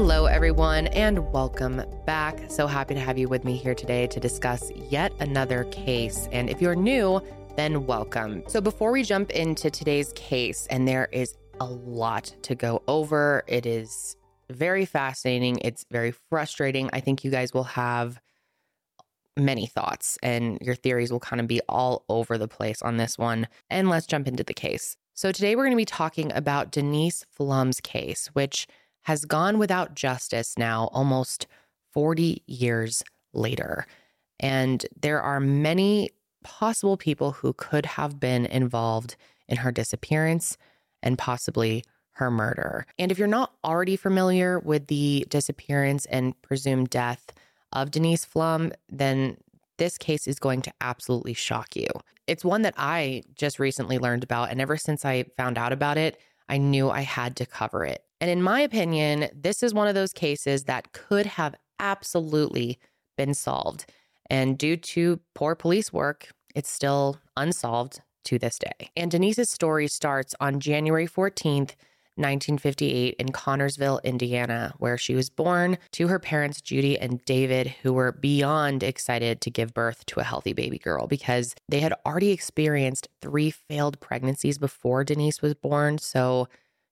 Hello, everyone, and welcome back. So happy to have you with me here today to discuss yet another case. And if you're new, then welcome. So, before we jump into today's case, and there is a lot to go over, it is very fascinating, it's very frustrating. I think you guys will have many thoughts, and your theories will kind of be all over the place on this one. And let's jump into the case. So, today we're going to be talking about Denise Pflum's case, which has gone without justice now almost 40 years later. And there are many possible people who could have been involved in her disappearance and possibly her murder. And if you're not already familiar with the disappearance and presumed death of Denise Pflum, then this case is going to absolutely shock you. It's one that I just recently learned about. And ever since I found out about it, I knew I had to cover it. And in my opinion, this is one of those cases that could have absolutely been solved. And due to poor police work, it's still unsolved to this day. And Denise's story starts on January 14th, 1958 in Connersville, Indiana, where she was born to her parents, Judy and David, who were beyond excited to give birth to a healthy baby girl because they had already experienced three failed pregnancies before Denise was born. So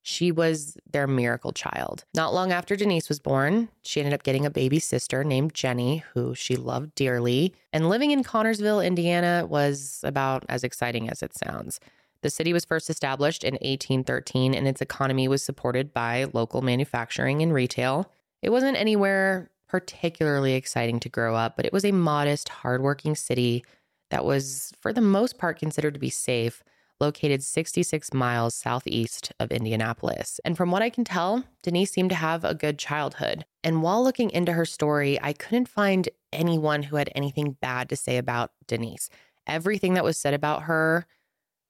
she was their miracle child. Not long after Denise was born, she ended up getting a baby sister named Jenny, who she loved dearly. And living in Connersville, Indiana was about as exciting as it sounds. The city was first established in 1813 and its economy was supported by local manufacturing and retail. It wasn't anywhere particularly exciting to grow up, but it was a modest, hardworking city that was, for the most part, considered to be safe located 66 miles southeast of Indianapolis. And from what I can tell, Denise seemed to have a good childhood. And while looking into her story, I couldn't find anyone who had anything bad to say about Denise. Everything that was said about her,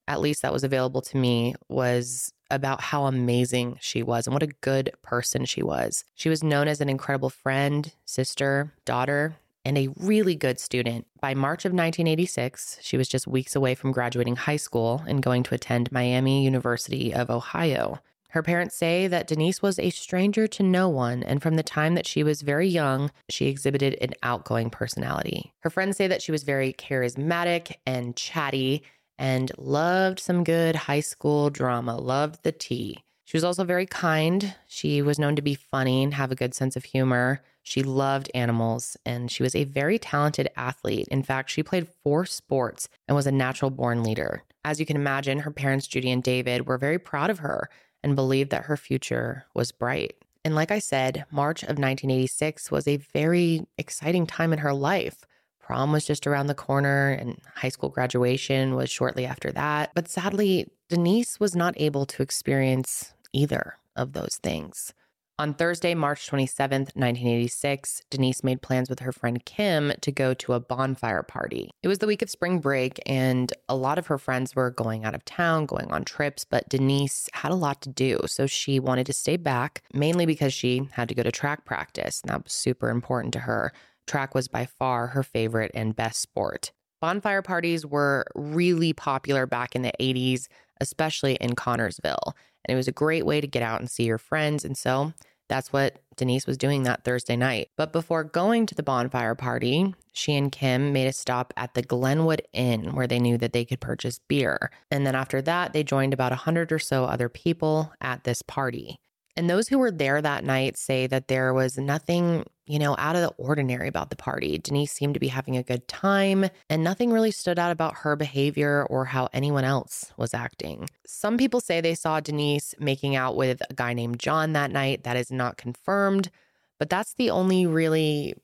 at least that was available to me, was about how amazing she was and what a good person she was. She was known as an incredible friend, sister, daughter, and a really good student. By March of 1986, she was just weeks away from graduating high school and going to attend Miami University of Ohio. Her parents say that Denise was a stranger to no one, and from the time that she was very young, she exhibited an outgoing personality. Her friends say that she was very charismatic and chatty and loved some good high school drama, loved the tea. She was also very kind. She was known to be funny and have a good sense of humor. She loved animals and she was a very talented athlete. In fact, she played four sports and was a natural born leader. As you can imagine, her parents, Judy and David, were very proud of her and believed that her future was bright. And like I said, March of 1986 was a very exciting time in her life. Prom was just around the corner, and high school graduation was shortly after that. But sadly, Denise was not able to experience either of those things. On Thursday, March 27th, 1986, Denise made plans with her friend Kim to go to a bonfire party. It was the week of spring break, and a lot of her friends were going out of town, going on trips, but Denise had a lot to do. So she wanted to stay back, mainly because she had to go to track practice. And that was super important to her. Track was by far her favorite and best sport. Bonfire parties were really popular back in the 80s, especially in Connersville. And it was a great way to get out and see your friends. And so that's what Denise was doing that Thursday night. But before going to the bonfire party, she and Kim made a stop at the Glenwood Inn where they knew that they could purchase beer. And then after that, they joined about 100 or so other people at this party. And those who were there that night say that there was nothing, you know, out of the ordinary about the party. Denise seemed to be having a good time, and nothing really stood out about her behavior or how anyone else was acting. Some people say they saw Denise making out with a guy named John that night. That is not confirmed, but that's the only really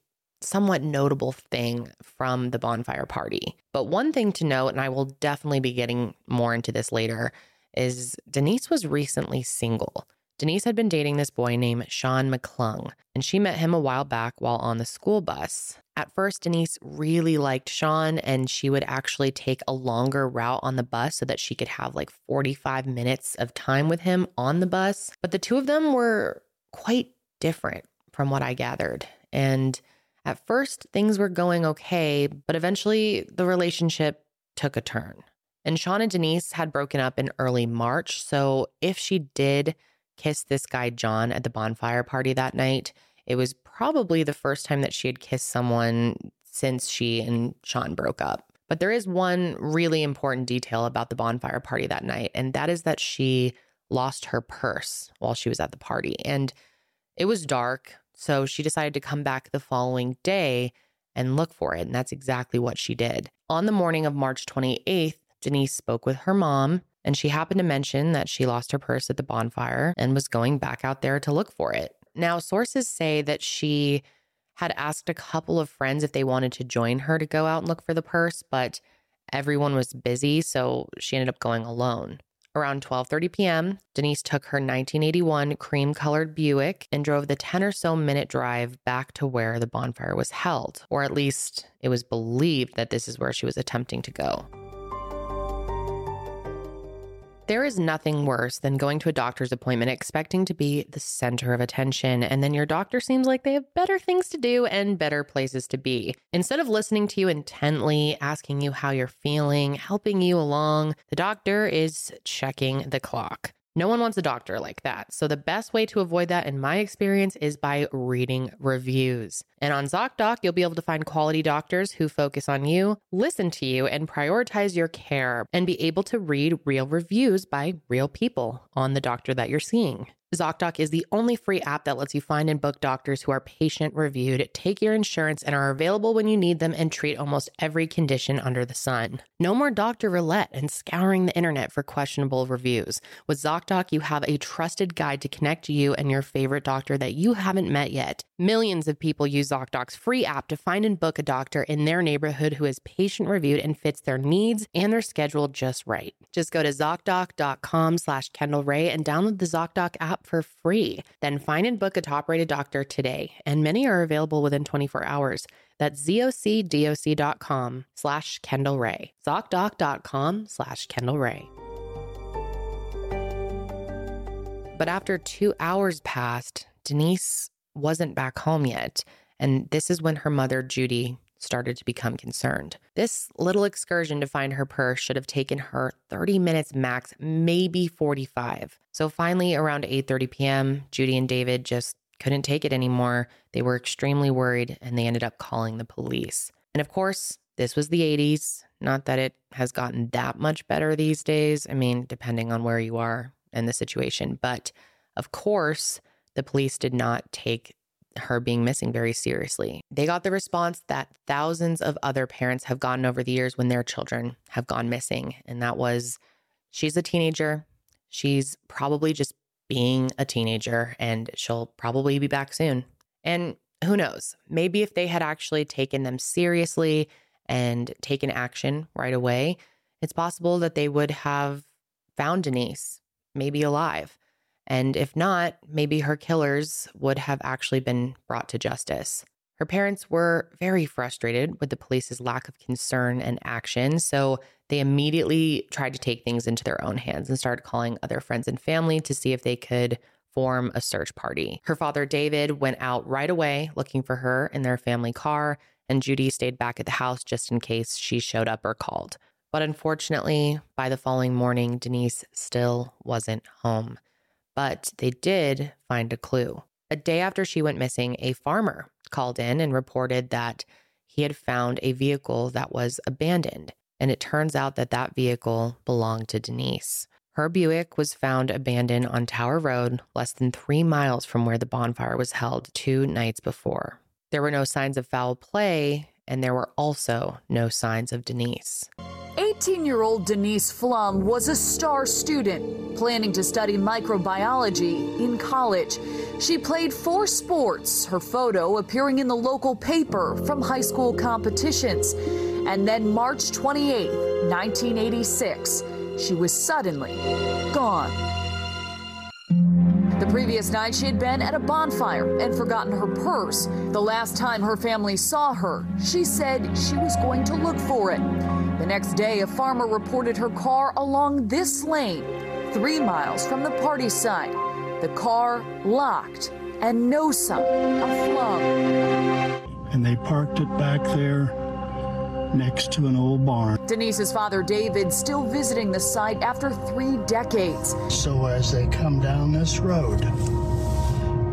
somewhat notable thing from the bonfire party. But one thing to note, and I will definitely be getting more into this later, is Denise was recently single. Denise had been dating this boy named Sean McClung, and she met him a while back while on the school bus. At first, Denise really liked Sean, and she would actually take a longer route on the bus so that she could have like 45 minutes of time with him on the bus. But the two of them were quite different from what I gathered. And at first, things were going okay, but eventually the relationship took a turn. And Sean and Denise had broken up in early March. So if she did kissed this guy, John, at the bonfire party that night. It was probably the first time that she had kissed someone since she and Sean broke up. But there is one really important detail about the bonfire party that night, and that is that she lost her purse while she was at the party. And it was dark, so she decided to come back the following day and look for it. And that's exactly what she did. On the morning of March 28th, Denise spoke with her mom, and she happened to mention that she lost her purse at the bonfire and was going back out there to look for it. Now, sources say that she had asked a couple of friends if they wanted to join her to go out and look for the purse, but everyone was busy, so she ended up going alone. Around 12:30 p.m., Denise took her 1981 cream-colored Buick and drove the 10 or so minute drive back to where the bonfire was held, or at least it was believed that this is where she was attempting to go. There is nothing worse than going to a doctor's appointment expecting to be the center of attention, and then your doctor seems like they have better things to do and better places to be. Instead of listening to you intently, asking you how you're feeling, helping you along, the doctor is checking the clock. No one wants a doctor like that. So, the best way to avoid that, in my experience, is by reading reviews. And on ZocDoc, you'll be able to find quality doctors who focus on you, listen to you, and prioritize your care, and be able to read real reviews by real people on the doctor that you're seeing. ZocDoc is the only free app that lets you find and book doctors who are patient reviewed, take your insurance, and are available when you need them and treat almost every condition under the sun. No more doctor roulette and scouring the internet for questionable reviews. With ZocDoc, you have a trusted guide to connect you and your favorite doctor that you haven't met yet. Millions of people use ZocDoc's free app to find and book a doctor in their neighborhood who is patient reviewed and fits their needs and their schedule just right. Just go to ZocDoc.com slash Kendall Rae and download the ZocDoc app for free. Then find and book a top rated doctor today, and many are available within 24 hours. That's zocdoc.com slash Kendall Rae. ZocDoc.com slash Kendall Rae. But after two hours passed, Denise wasn't back home yet. And this is when her mother, Judy, started to become concerned. This little excursion to find her purse should have taken her 30 minutes max, maybe 45. So finally around 8:30 p.m., Judy and David just couldn't take it anymore. They were extremely worried and they ended up calling the police. And of course, this was the 80s. Not that it has gotten that much better these days. I mean, depending on where you are and the situation, but of course, the police did not take her being missing very seriously. They got the response that thousands of other parents have gotten over the years when their children have gone missing. And that was she's a teenager. She's probably just being a teenager and she'll probably be back soon. And who knows? Maybe if they had actually taken them seriously and taken action right away, it's possible that they would have found Denise, maybe alive. And if not, maybe her killers would have actually been brought to justice. Her parents were very frustrated with the police's lack of concern and action, so they immediately tried to take things into their own hands and started calling other friends and family to see if they could form a search party. Her father, David, went out right away looking for her in their family car, and Judy stayed back at the house just in case she showed up or called. But unfortunately, by the following morning, Denise still wasn't home. But they did find a clue. A day after she went missing, a farmer called in and reported that he had found a vehicle that was abandoned. And it turns out that that vehicle belonged to Denise. Her Buick was found abandoned on Tower Road, less than three miles from where the bonfire was held two nights before. There were no signs of foul play, and there were also no signs of Denise. 18 year old Denise Pflum was a star student, planning to study microbiology in college. She played four sports, her photo appearing in the local paper from high school competitions. And then March 28, 1986, she was suddenly gone. The previous night, she had been at a bonfire and forgotten her purse. The last time her family saw her, she said she was going to look for it. The next day, a farmer reported her car along this lane, three miles from the party site. The car locked and no sign of Pflum. And they parked it back there next to an old barn. Denise's father, David, still visiting the site after three decades. So as they come down this road,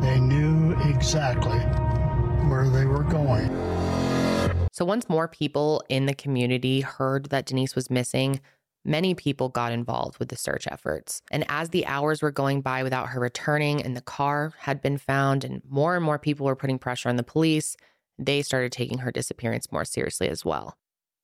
they knew exactly where they were going. So once more people in the community heard that Denise was missing, many people got involved with the search efforts. And as the hours were going by without her returning and the car had been found, and more and more people were putting pressure on the police, they started taking her disappearance more seriously as well.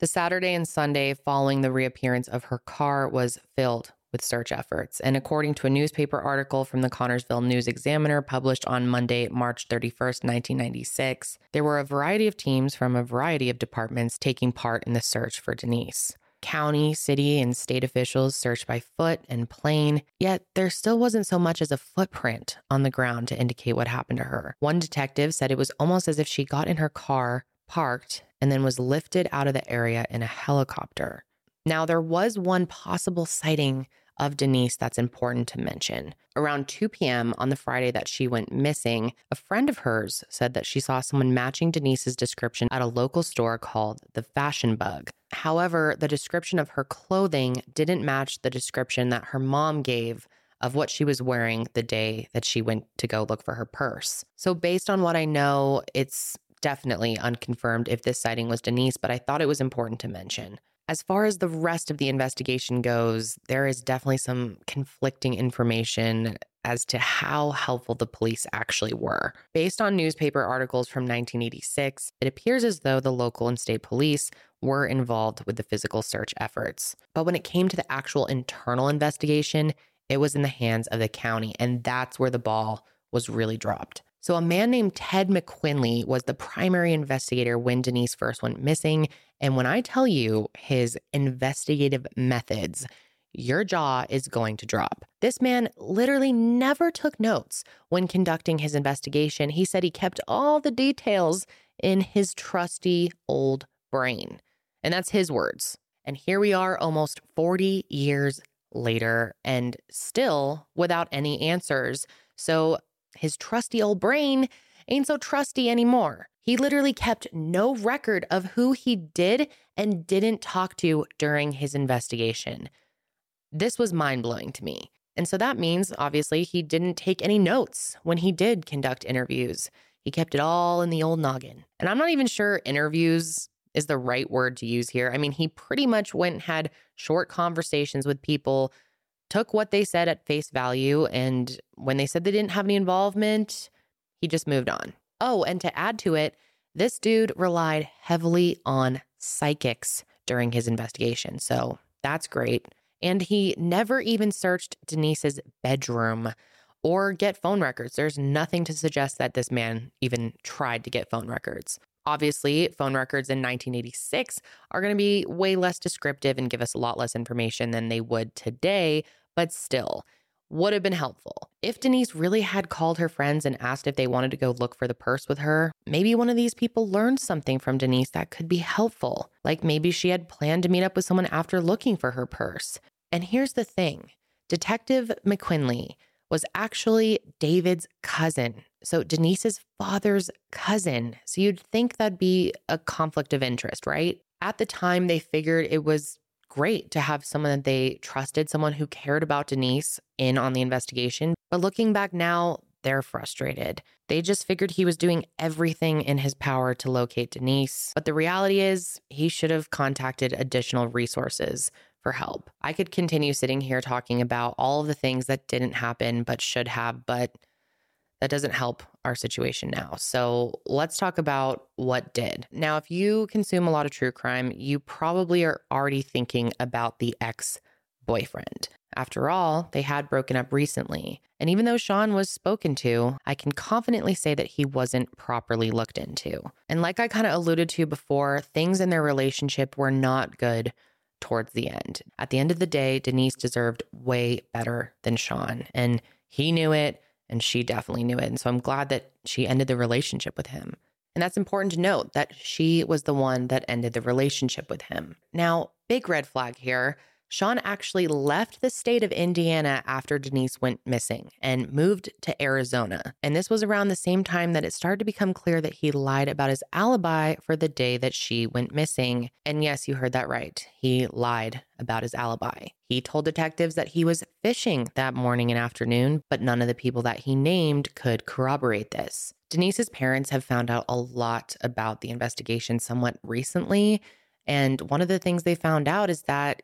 The Saturday and Sunday following the reappearance of her car was filled with search efforts. And according to a newspaper article from the Connersville News Examiner published on Monday, March 31st, 1996, there were a variety of teams from a variety of departments taking part in the search for Denise. County, city, and state officials searched by foot and plane, yet there still wasn't so much as a footprint on the ground to indicate what happened to her. One detective said it was almost as if she got in her car, parked, and then was lifted out of the area in a helicopter. Now, there was one possible sighting of Denise that's important to mention. Around 2 p.m. on the Friday that she went missing, a friend of hers said that she saw someone matching Denise's description at a local store called the Fashion Bug. However, the description of her clothing didn't match the description that her mom gave of what she was wearing the day that she went to go look for her purse. So, based on what I know, it's definitely unconfirmed if this sighting was Denise, but I thought it was important to mention. As far as the rest of the investigation goes, there is definitely some conflicting information as to how helpful the police actually were. Based on newspaper articles from 1986, it appears as though the local and state police were involved with the physical search efforts. But when it came to the actual internal investigation, it was in the hands of the county, and that's where the ball was really dropped. So, a man named Ted McQuinley was the primary investigator when Denise first went missing. And when I tell you his investigative methods, your jaw is going to drop. This man literally never took notes when conducting his investigation. He said he kept all the details in his trusty old brain. And that's his words. And here we are almost 40 years later and still without any answers. So his trusty old brain ain't so trusty anymore. He literally kept no record of who he did and didn't talk to during his investigation. This was mind blowing to me. And so that means, obviously, he didn't take any notes when he did conduct interviews. He kept it all in the old noggin. And I'm not even sure interviews is the right word to use here. I mean, he pretty much went and had short conversations with people took what they said at face value. And when they said they didn't have any involvement, he just moved on. Oh, and to add to it, this dude relied heavily on psychics during his investigation. So that's great. And he never even searched Denise's bedroom or get phone records. There's nothing to suggest that this man even tried to get phone records. Obviously, phone records in 1986 are going to be way less descriptive and give us a lot less information than they would today, but still would have been helpful. If Denise really had called her friends and asked if they wanted to go look for the purse with her, maybe one of these people learned something from Denise that could be helpful. Like maybe she had planned to meet up with someone after looking for her purse. And here's the thing Detective McQuinley was actually David's cousin. So Denise's father's cousin. So you'd think that'd be a conflict of interest, right? At the time, they figured it was great to have someone that they trusted, someone who cared about Denise in on the investigation. But looking back now, they're frustrated. They just figured he was doing everything in his power to locate Denise. But the reality is, he should have contacted additional resources for help. I could continue sitting here talking about all of the things that didn't happen but should have, but that doesn't help our situation now. So let's talk about what did. Now, if you consume a lot of true crime, you probably are already thinking about the ex boyfriend. After all, they had broken up recently. And even though Sean was spoken to, I can confidently say that he wasn't properly looked into. And like I kind of alluded to before, things in their relationship were not good towards the end. At the end of the day, Denise deserved way better than Sean. And he knew it, and she definitely knew it. And so I'm glad that she ended the relationship with him. And that's important to note that she was the one that ended the relationship with him. Now, big red flag here Sean actually left the state of Indiana after Denise went missing and moved to Arizona. And this was around the same time that it started to become clear that he lied about his alibi for the day that she went missing. And yes, you heard that right. He lied about his alibi. He told detectives that he was fishing that morning and afternoon, but none of the people that he named could corroborate this. Denise's parents have found out a lot about the investigation somewhat recently. And one of the things they found out is that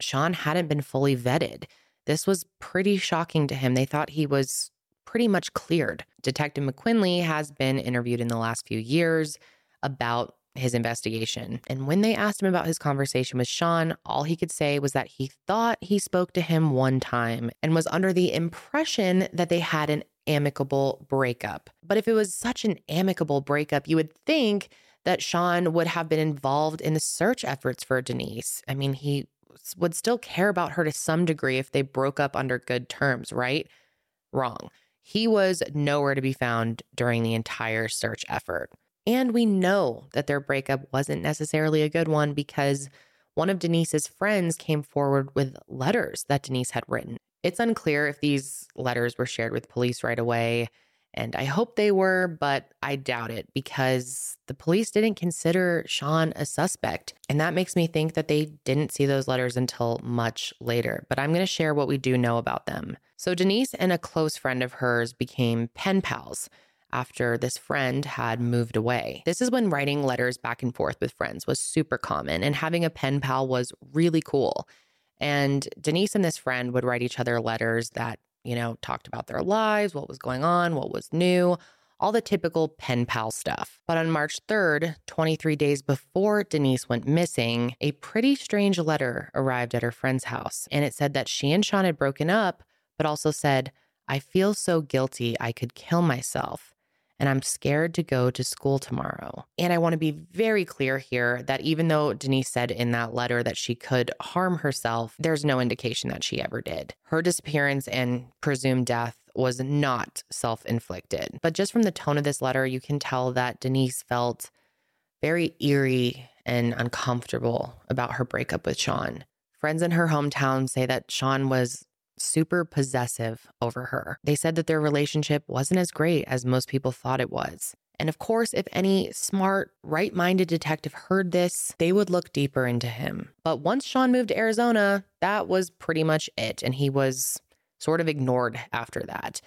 Sean hadn't been fully vetted. This was pretty shocking to him. They thought he was pretty much cleared. Detective McQuinley has been interviewed in the last few years about his investigation. And when they asked him about his conversation with Sean, all he could say was that he thought he spoke to him one time and was under the impression that they had an amicable breakup. But if it was such an amicable breakup, you would think that Sean would have been involved in the search efforts for Denise. I mean, he would still care about her to some degree if they broke up under good terms, right? Wrong. He was nowhere to be found during the entire search effort. And we know that their breakup wasn't necessarily a good one because one of Denise's friends came forward with letters that Denise had written. It's unclear if these letters were shared with police right away and I hope they were, but I doubt it because the police didn't consider Sean a suspect. And that makes me think that they didn't see those letters until much later. But I'm going to share what we do know about them. So, Denise and a close friend of hers became pen pals after this friend had moved away. This is when writing letters back and forth with friends was super common, and having a pen pal was really cool. And Denise and this friend would write each other letters that you know, talked about their lives, what was going on, what was new, all the typical pen pal stuff. But on March 3rd, 23 days before Denise went missing, a pretty strange letter arrived at her friend's house. And it said that she and Sean had broken up, but also said, I feel so guilty I could kill myself and I'm scared to go to school tomorrow. And I want to be very clear here that even though Denise said in that letter that she could harm herself, there's no indication that she ever did. Her disappearance and presumed death was not self inflicted. But just from the tone of this letter, you can tell that Denise felt very eerie and uncomfortable about her breakup with Sean. Friends in her hometown say that Sean was super possessive over her. They said that their relationship wasn't as great as most people thought it was. And of course, if any smart, right minded detective heard this, they would look deeper into him. But once Sean moved to Arizona, that was pretty much it. And he was sort of ignored after that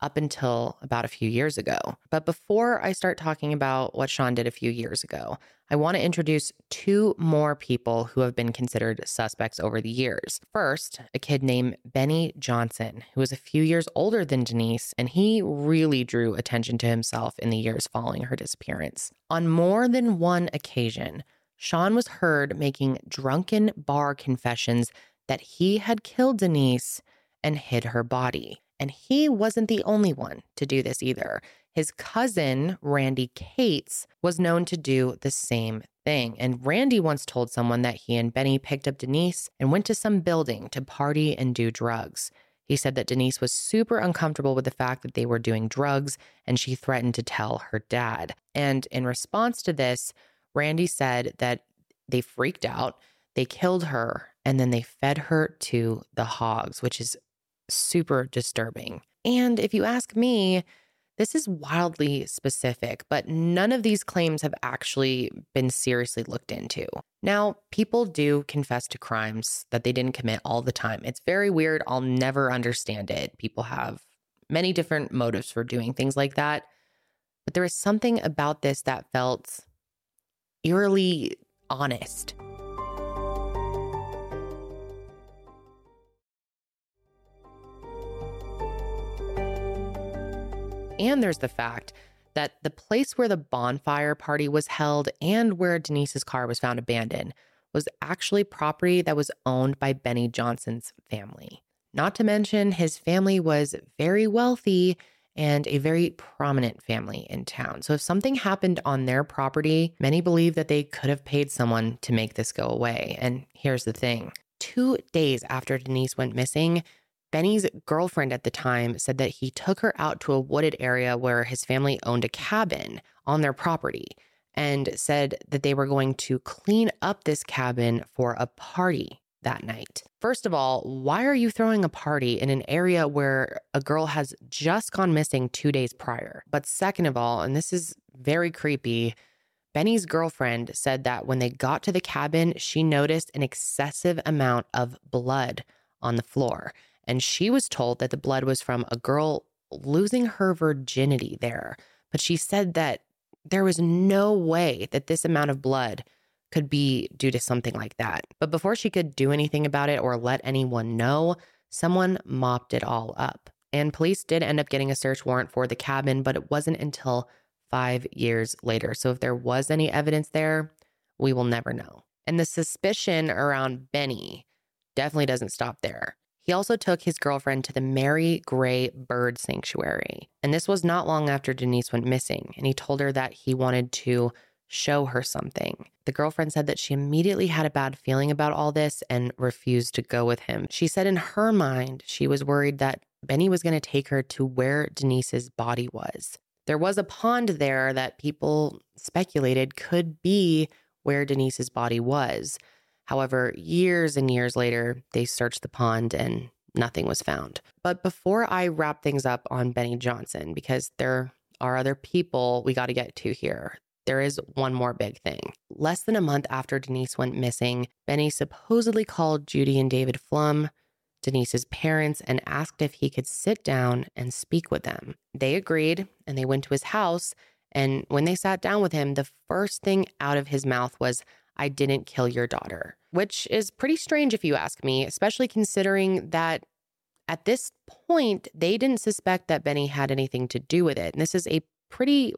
up until about a few years ago. But before I start talking about what Sean did a few years ago, I want to introduce two more people who have been considered suspects over the years. First, a kid named Benny Johnson, who was a few years older than Denise, and he really drew attention to himself in the years following her disappearance. On more than one occasion, Sean was heard making drunken bar confessions that he had killed Denise and hid her body. And he wasn't the only one to do this either. His cousin, Randy Cates, was known to do the same thing. And Randy once told someone that he and Benny picked up Denise and went to some building to party and do drugs. He said that Denise was super uncomfortable with the fact that they were doing drugs and she threatened to tell her dad. And in response to this, Randy said that they freaked out, they killed her, and then they fed her to the hogs, which is super disturbing. And if you ask me, this is wildly specific, but none of these claims have actually been seriously looked into. Now, people do confess to crimes that they didn't commit all the time. It's very weird. I'll never understand it. People have many different motives for doing things like that. But there is something about this that felt eerily honest. And there's the fact that the place where the bonfire party was held and where Denise's car was found abandoned was actually property that was owned by Benny Johnson's family. Not to mention, his family was very wealthy and a very prominent family in town. So, if something happened on their property, many believe that they could have paid someone to make this go away. And here's the thing two days after Denise went missing, Benny's girlfriend at the time said that he took her out to a wooded area where his family owned a cabin on their property and said that they were going to clean up this cabin for a party that night. First of all, why are you throwing a party in an area where a girl has just gone missing two days prior? But second of all, and this is very creepy, Benny's girlfriend said that when they got to the cabin, she noticed an excessive amount of blood on the floor. And she was told that the blood was from a girl losing her virginity there. But she said that there was no way that this amount of blood could be due to something like that. But before she could do anything about it or let anyone know, someone mopped it all up. And police did end up getting a search warrant for the cabin, but it wasn't until five years later. So if there was any evidence there, we will never know. And the suspicion around Benny definitely doesn't stop there. He also took his girlfriend to the Mary Gray Bird Sanctuary. And this was not long after Denise went missing. And he told her that he wanted to show her something. The girlfriend said that she immediately had a bad feeling about all this and refused to go with him. She said in her mind, she was worried that Benny was going to take her to where Denise's body was. There was a pond there that people speculated could be where Denise's body was. However, years and years later, they searched the pond and nothing was found. But before I wrap things up on Benny Johnson, because there are other people we got to get to here, there is one more big thing. Less than a month after Denise went missing, Benny supposedly called Judy and David Pflum, Denise's parents, and asked if he could sit down and speak with them. They agreed and they went to his house. And when they sat down with him, the first thing out of his mouth was, I didn't kill your daughter, which is pretty strange if you ask me, especially considering that at this point, they didn't suspect that Benny had anything to do with it. And this is a pretty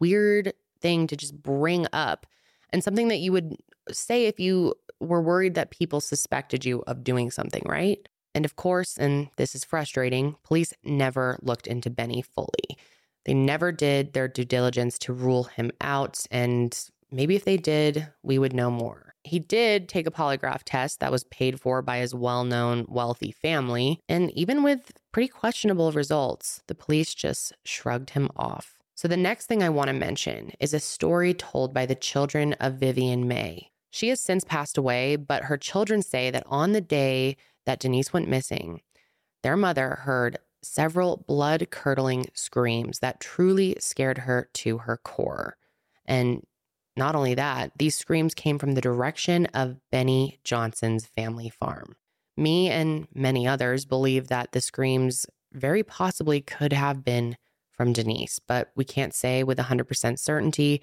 weird thing to just bring up and something that you would say if you were worried that people suspected you of doing something, right? And of course, and this is frustrating, police never looked into Benny fully. They never did their due diligence to rule him out. And Maybe if they did, we would know more. He did take a polygraph test that was paid for by his well known wealthy family. And even with pretty questionable results, the police just shrugged him off. So, the next thing I want to mention is a story told by the children of Vivian May. She has since passed away, but her children say that on the day that Denise went missing, their mother heard several blood curdling screams that truly scared her to her core. And not only that, these screams came from the direction of Benny Johnson's family farm. Me and many others believe that the screams very possibly could have been from Denise, but we can't say with 100% certainty.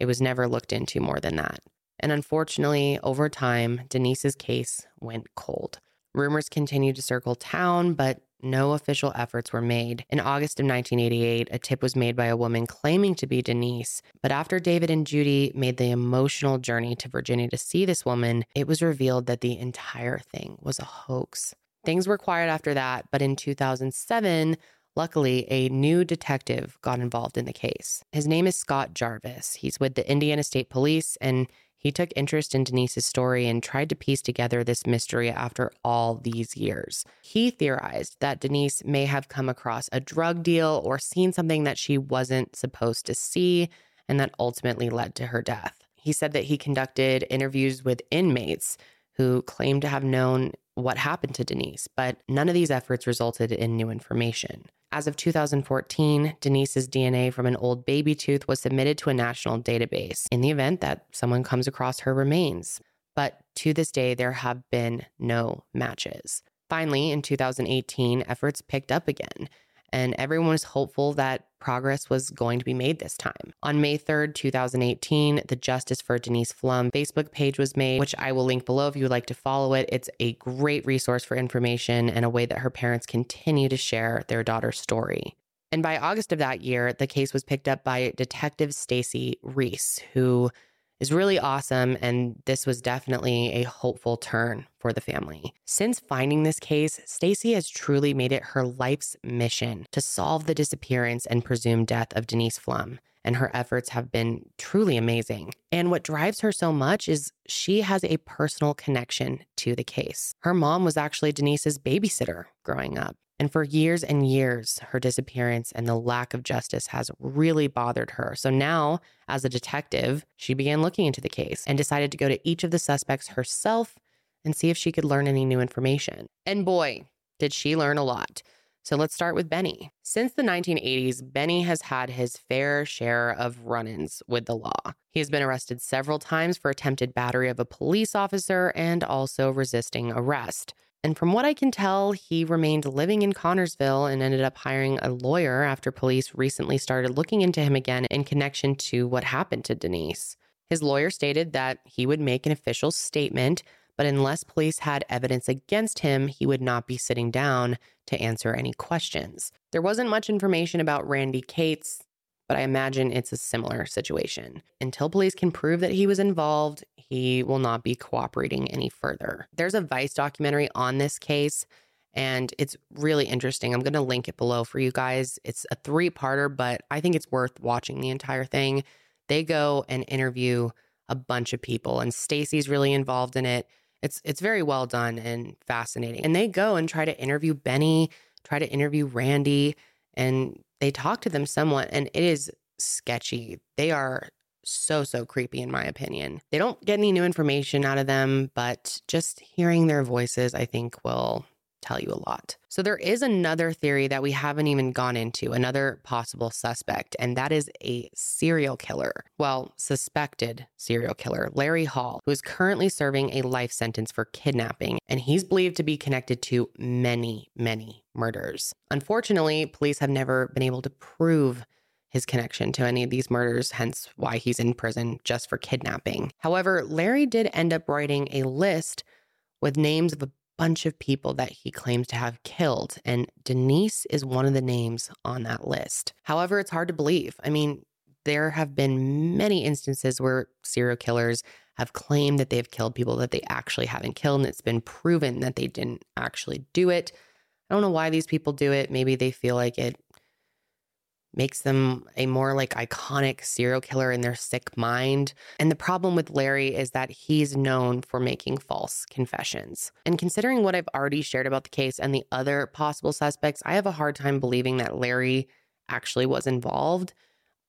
It was never looked into more than that. And unfortunately, over time, Denise's case went cold. Rumors continued to circle town, but no official efforts were made. In August of 1988, a tip was made by a woman claiming to be Denise. But after David and Judy made the emotional journey to Virginia to see this woman, it was revealed that the entire thing was a hoax. Things were quiet after that, but in 2007, Luckily, a new detective got involved in the case. His name is Scott Jarvis. He's with the Indiana State Police and he took interest in Denise's story and tried to piece together this mystery after all these years. He theorized that Denise may have come across a drug deal or seen something that she wasn't supposed to see, and that ultimately led to her death. He said that he conducted interviews with inmates who claimed to have known what happened to Denise, but none of these efforts resulted in new information. As of 2014, Denise's DNA from an old baby tooth was submitted to a national database in the event that someone comes across her remains. But to this day, there have been no matches. Finally, in 2018, efforts picked up again and everyone was hopeful that progress was going to be made this time. On May 3rd, 2018, the Justice for Denise Pflum Facebook page was made, which I will link below if you would like to follow it. It's a great resource for information and a way that her parents continue to share their daughter's story. And by August of that year, the case was picked up by Detective Stacy Reese, who is really awesome. And this was definitely a hopeful turn for the family. Since finding this case, Stacy has truly made it her life's mission to solve the disappearance and presumed death of Denise Pflum. And her efforts have been truly amazing. And what drives her so much is she has a personal connection to the case. Her mom was actually Denise's babysitter growing up. And for years and years, her disappearance and the lack of justice has really bothered her. So now, as a detective, she began looking into the case and decided to go to each of the suspects herself and see if she could learn any new information. And boy, did she learn a lot. So let's start with Benny. Since the 1980s, Benny has had his fair share of run ins with the law. He has been arrested several times for attempted battery of a police officer and also resisting arrest. And from what I can tell, he remained living in Connersville and ended up hiring a lawyer after police recently started looking into him again in connection to what happened to Denise. His lawyer stated that he would make an official statement but unless police had evidence against him, he would not be sitting down to answer any questions. There wasn't much information about Randy Cates, but I imagine it's a similar situation. Until police can prove that he was involved, he will not be cooperating any further. There's a Vice documentary on this case, and it's really interesting. I'm going to link it below for you guys. It's a three parter, but I think it's worth watching the entire thing. They go and interview a bunch of people, and Stacy's really involved in it. It's it's very well done and fascinating. And they go and try to interview Benny, try to interview Randy, and they talk to them somewhat and it is sketchy. They are so so creepy in my opinion. They don't get any new information out of them, but just hearing their voices I think will tell you a lot. So, there is another theory that we haven't even gone into, another possible suspect, and that is a serial killer. Well, suspected serial killer, Larry Hall, who is currently serving a life sentence for kidnapping, and he's believed to be connected to many, many murders. Unfortunately, police have never been able to prove his connection to any of these murders, hence why he's in prison just for kidnapping. However, Larry did end up writing a list with names of a bunch of people that he claims to have killed, and Denise is one of the names on that list. However, it's hard to believe. I mean, there have been many instances where serial killers have claimed that they've killed people that they actually haven't killed, and it's been proven that they didn't actually do it. I don't know why these people do it. Maybe they feel like it makes them a more like iconic serial killer in their sick mind. And the problem with Larry is that he's known for making false confessions. And considering what I've already shared about the case and the other possible suspects, I have a hard time believing that Larry actually was involved.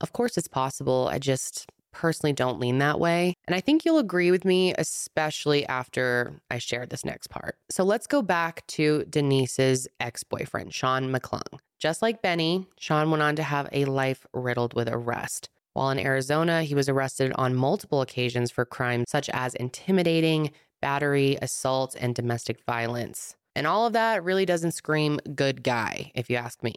Of course, it's possible. I just personally don't lean that way. And I think you'll agree with me, especially after I share this next part. So let's go back to Denise's ex boyfriend, Sean McClung. Just like Benny, Sean went on to have a life riddled with arrest. While in Arizona, he was arrested on multiple occasions for crimes such as intimidating, battery, assault, and domestic violence. And all of that really doesn't scream good guy, if you ask me.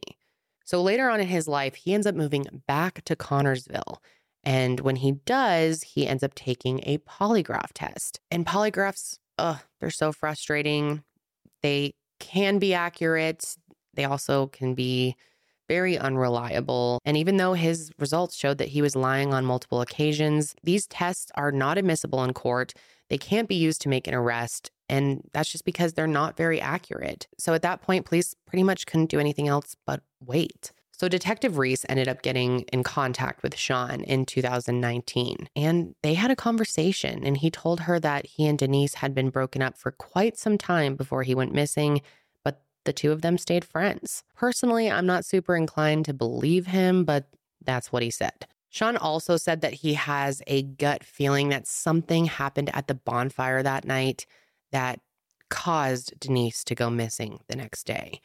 So later on in his life, he ends up moving back to Connersville. And when he does, he ends up taking a polygraph test. And polygraphs, ugh, they're so frustrating. They can be accurate, they also can be very unreliable. And even though his results showed that he was lying on multiple occasions, these tests are not admissible in court. They can't be used to make an arrest. And that's just because they're not very accurate. So at that point, police pretty much couldn't do anything else but wait. So Detective Reese ended up getting in contact with Sean in 2019 and they had a conversation and he told her that he and Denise had been broken up for quite some time before he went missing but the two of them stayed friends. Personally, I'm not super inclined to believe him, but that's what he said. Sean also said that he has a gut feeling that something happened at the bonfire that night that caused Denise to go missing the next day.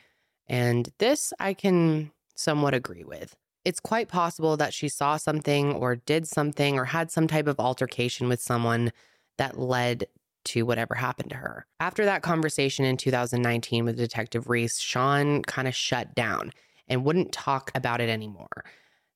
And this I can somewhat agree with. It's quite possible that she saw something or did something or had some type of altercation with someone that led to whatever happened to her. After that conversation in 2019 with Detective Reese, Sean kind of shut down and wouldn't talk about it anymore.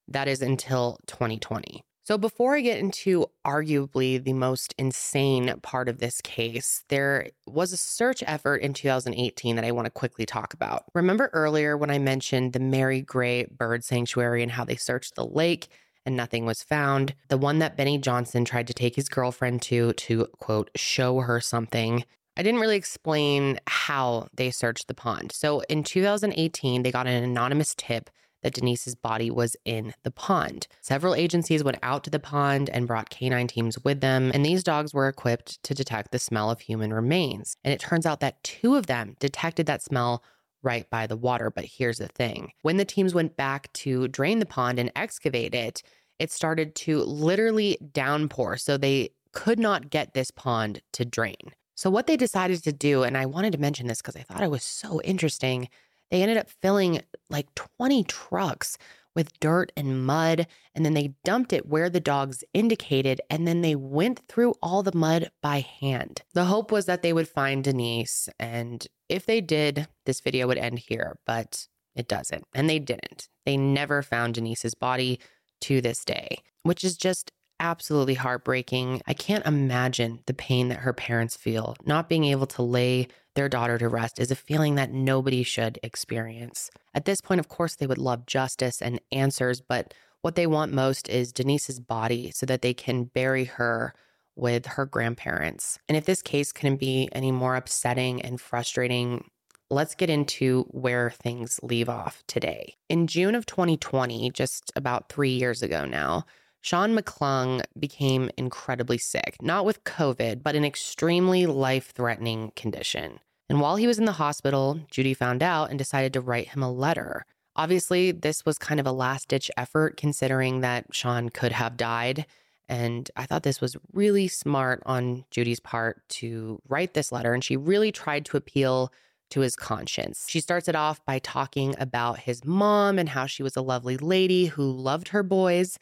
That is until 2020. So, before I get into arguably the most insane part of this case, there was a search effort in 2018 that I want to quickly talk about. Remember earlier when I mentioned the Mary Gray Bird Sanctuary and how they searched the lake? and nothing was found. The one that Benny Johnson tried to take his girlfriend to to quote show her something. I didn't really explain how they searched the pond. So in 2018, they got an anonymous tip that Denise's body was in the pond. Several agencies went out to the pond and brought canine teams with them, and these dogs were equipped to detect the smell of human remains. And it turns out that two of them detected that smell right by the water. But here's the thing when the teams went back to drain the pond and excavate it, it started to literally downpour. So they could not get this pond to drain. So, what they decided to do, and I wanted to mention this because I thought it was so interesting, they ended up filling like 20 trucks with dirt and mud, and then they dumped it where the dogs indicated, and then they went through all the mud by hand. The hope was that they would find Denise, and if they did, this video would end here, but it doesn't. And they didn't. They never found Denise's body to this day, which is just absolutely heartbreaking. I can't imagine the pain that her parents feel. Not being able to lay their daughter to rest is a feeling that nobody should experience. At this point, of course, they would love justice and answers, but what they want most is Denise's body so that they can bury her with her grandparents. And if this case couldn't be any more upsetting and frustrating, let's get into where things leave off today. In June of 2020, just about three years ago now, Sean McClung became incredibly sick, not with COVID, but an extremely life threatening condition. And while he was in the hospital, Judy found out and decided to write him a letter. Obviously, this was kind of a last ditch effort considering that Sean could have died. And I thought this was really smart on Judy's part to write this letter. And she really tried to appeal to his conscience. She starts it off by talking about his mom and how she was a lovely lady who loved her boys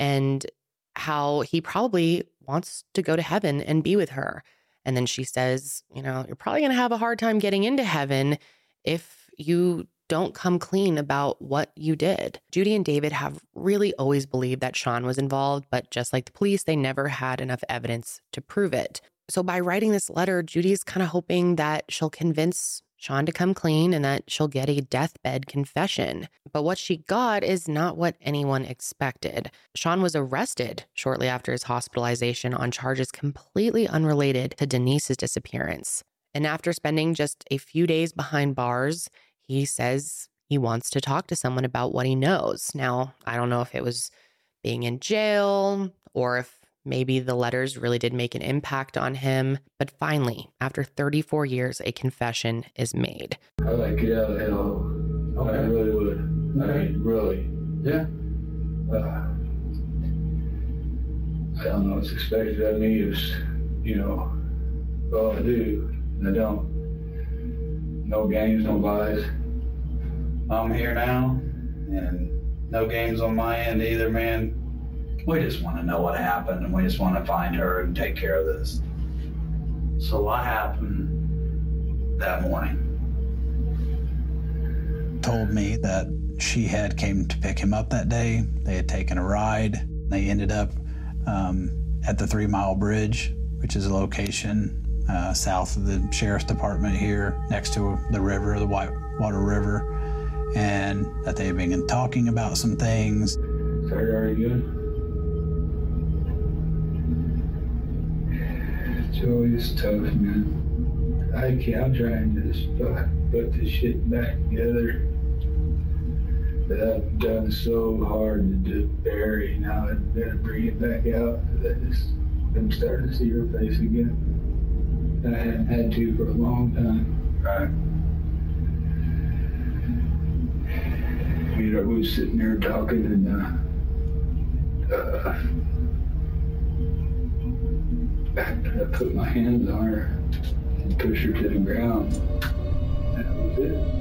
and how he probably wants to go to heaven and be with her. And then she says, You know, you're probably going to have a hard time getting into heaven if you don't come clean about what you did. Judy and David have really always believed that Sean was involved, but just like the police, they never had enough evidence to prove it. So by writing this letter, Judy's kind of hoping that she'll convince Sean to come clean and that she'll get a deathbed confession. But what she got is not what anyone expected. Sean was arrested shortly after his hospitalization on charges completely unrelated to Denise's disappearance. And after spending just a few days behind bars, he says he wants to talk to someone about what he knows. Now, I don't know if it was being in jail or if Maybe the letters really did make an impact on him. But finally, after 34 years, a confession is made. I like get out of hell. Okay. I really would. Okay. I mean, really. Yeah. Uh, I don't know what's expected of me is, you know, all I do, and I don't. No games, no lies. I'm here now, and no games on my end either, man. We just want to know what happened and we just want to find her and take care of this. So, what happened that morning? Told me that she had came to pick him up that day. They had taken a ride. They ended up um, at the Three Mile Bridge, which is a location uh, south of the sheriff's department here, next to the river, the Whitewater River, and that they had been talking about some things. Sorry, are you good? It's always tough, man. I can't, I'm trying to just put this shit back together that I've done so hard to just bury. Now I better bring it back out. I'm starting to see her face again. I haven't had to for a long time. Right. You know, we was sitting there talking and uh, uh I put my hands on her and pushed her to the ground. That was it.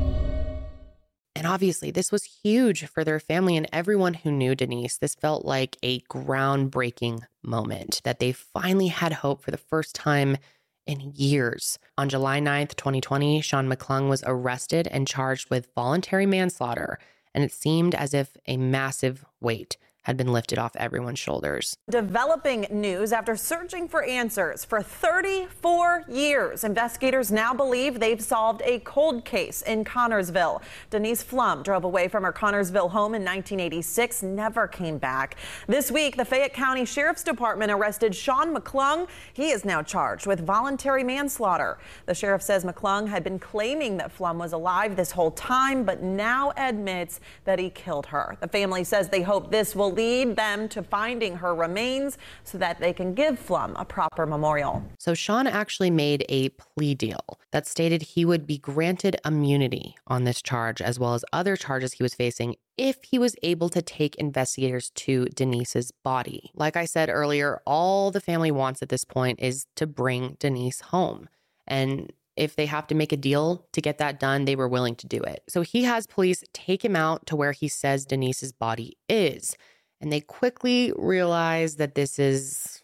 And obviously, this was huge for their family and everyone who knew Denise. This felt like a groundbreaking moment that they finally had hope for the first time in years. On July 9th, 2020, Sean McClung was arrested and charged with voluntary manslaughter. And it seemed as if a massive weight had been lifted off everyone's shoulders. Developing news after searching for answers for 34 years. Investigators now believe they've solved a cold case in Connersville. Denise Pflum drove away from her Connersville home in 1986, never came back. This week, the Fayette County Sheriff's Department arrested Sean McClung. He is now charged with voluntary manslaughter. The sheriff says McClung had been claiming that Pflum was alive this whole time, but now admits that he killed her. The family says they hope this will lead them to finding her remains so that they can give Pflum a proper memorial. So Sean actually made a plea deal that stated he would be granted immunity on this charge, as well as other charges he was facing if he was able to take investigators to Denise's body. Like I said earlier, all the family wants at this point is to bring Denise home. And if they have to make a deal to get that done, they were willing to do it. So he has police take him out to where he says Denise's body is. And they quickly realize that this is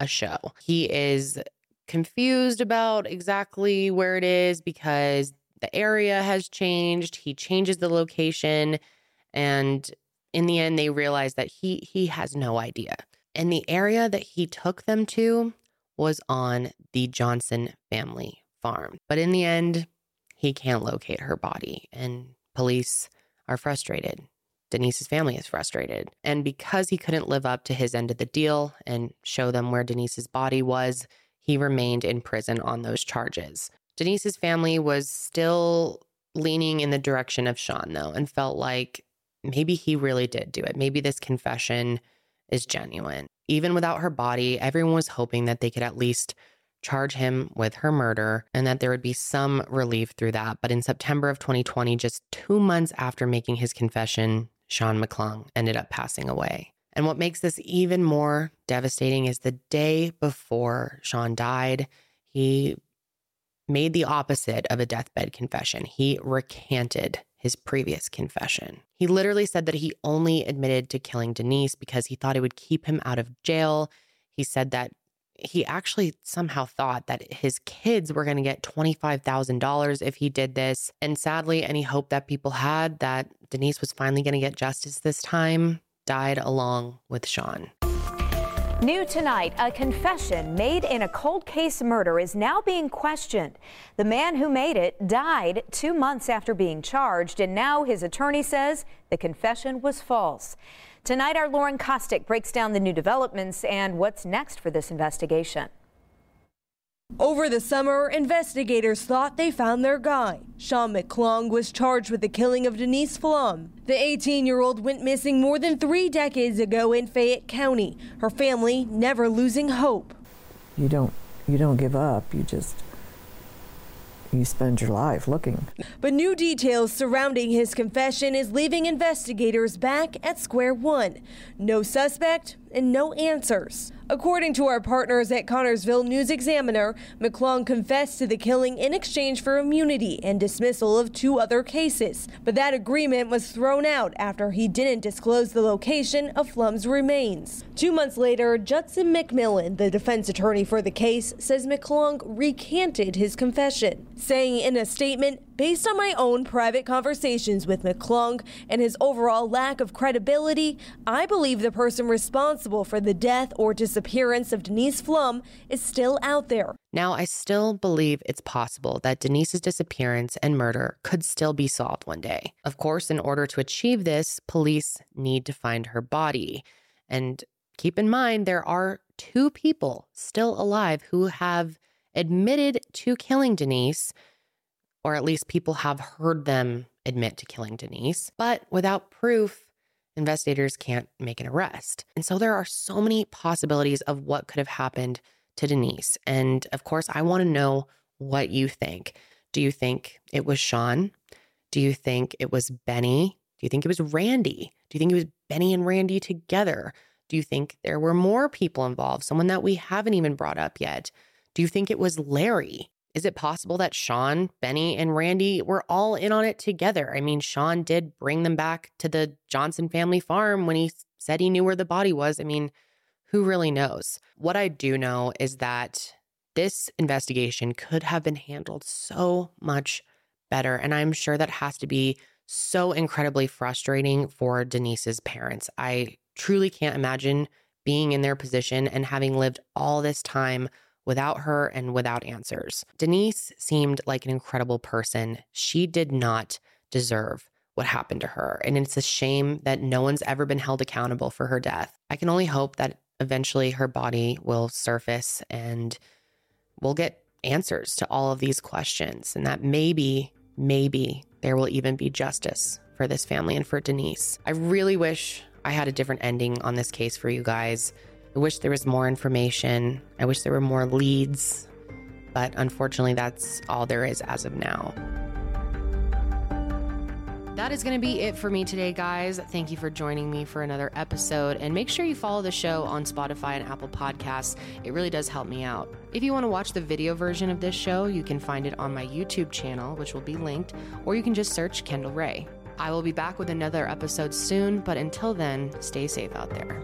a show. He is confused about exactly where it is because the area has changed. He changes the location. And in the end, they realize that he he has no idea. And the area that he took them to was on the Johnson family farm. But in the end, he can't locate her body, and police are frustrated. Denise's family is frustrated. And because he couldn't live up to his end of the deal and show them where Denise's body was, he remained in prison on those charges. Denise's family was still leaning in the direction of Sean, though, and felt like maybe he really did do it. Maybe this confession is genuine. Even without her body, everyone was hoping that they could at least charge him with her murder and that there would be some relief through that. But in September of 2020, just two months after making his confession, Sean McClung ended up passing away. And what makes this even more devastating is the day before Sean died, he made the opposite of a deathbed confession. He recanted his previous confession. He literally said that he only admitted to killing Denise because he thought it would keep him out of jail. He said that he actually somehow thought that his kids were going to get $25,000 if he did this. And sadly, any hope that people had that Denise was finally going to get justice this time died along with Sean. New tonight, a confession made in a cold case murder is now being questioned. The man who made it died two months after being charged, and now his attorney says the confession was false. Tonight, our Lauren Kostick breaks down the new developments and what's next for this investigation. Over the summer, investigators thought they found their guy. Sean McClung was charged with the killing of Denise Pflum. The 18 year old went missing more than three decades ago in Fayette County, her family never losing hope. You don't, you don't give up, you just you spend your life looking. But new details surrounding his confession is leaving investigators back at square one. No suspect and no answers. According to our partners at Connersville News Examiner, McClung confessed to the killing in exchange for immunity and dismissal of two other cases. But that agreement was thrown out after he didn't disclose the location of Pflum's remains. Two months later, Judson McMillan, the defense attorney for the case, says McClung recanted his confession, saying in a statement, Based on my own private conversations with McClung and his overall lack of credibility, I believe the person responsible for the death or disappearance of Denise Pflum is still out there. Now, I still believe it's possible that Denise's disappearance and murder could still be solved one day. Of course, in order to achieve this, police need to find her body. And keep in mind, there are two people still alive who have admitted to killing Denise or at least people have heard them admit to killing Denise. But without proof, investigators can't make an arrest. And so there are so many possibilities of what could have happened to Denise. And of course, I want to know what you think. Do you think it was Sean? Do you think it was Benny? Do you think it was Randy? Do you think it was Benny and Randy together? Do you think there were more people involved, someone that we haven't even brought up yet? Do you think it was Larry? Is it possible that Sean, Benny, and Randy were all in on it together? I mean, Sean did bring them back to the Johnson family farm when he said he knew where the body was. I mean, who really knows? What I do know is that this investigation could have been handled so much better. And I'm sure that has to be so incredibly frustrating for Denise's parents. I truly can't imagine being in their position and having lived all this time without her and without answers. Denise seemed like an incredible person. She did not deserve what happened to her. And it's a shame that no one's ever been held accountable for her death. I can only hope that eventually her body will surface and we'll get answers to all of these questions and that maybe, maybe there will even be justice for this family and for Denise. I really wish I had a different ending on this case for you guys. I wish there was more information. I wish there were more leads. But unfortunately, that's all there is as of now. That is going to be it for me today, guys. Thank you for joining me for another episode. And make sure you follow the show on Spotify and Apple Podcasts. It really does help me out. If you want to watch the video version of this show, you can find it on my YouTube channel, which will be linked, or you can just search Kendall Rae. I will be back with another episode soon, but until then, stay safe out there.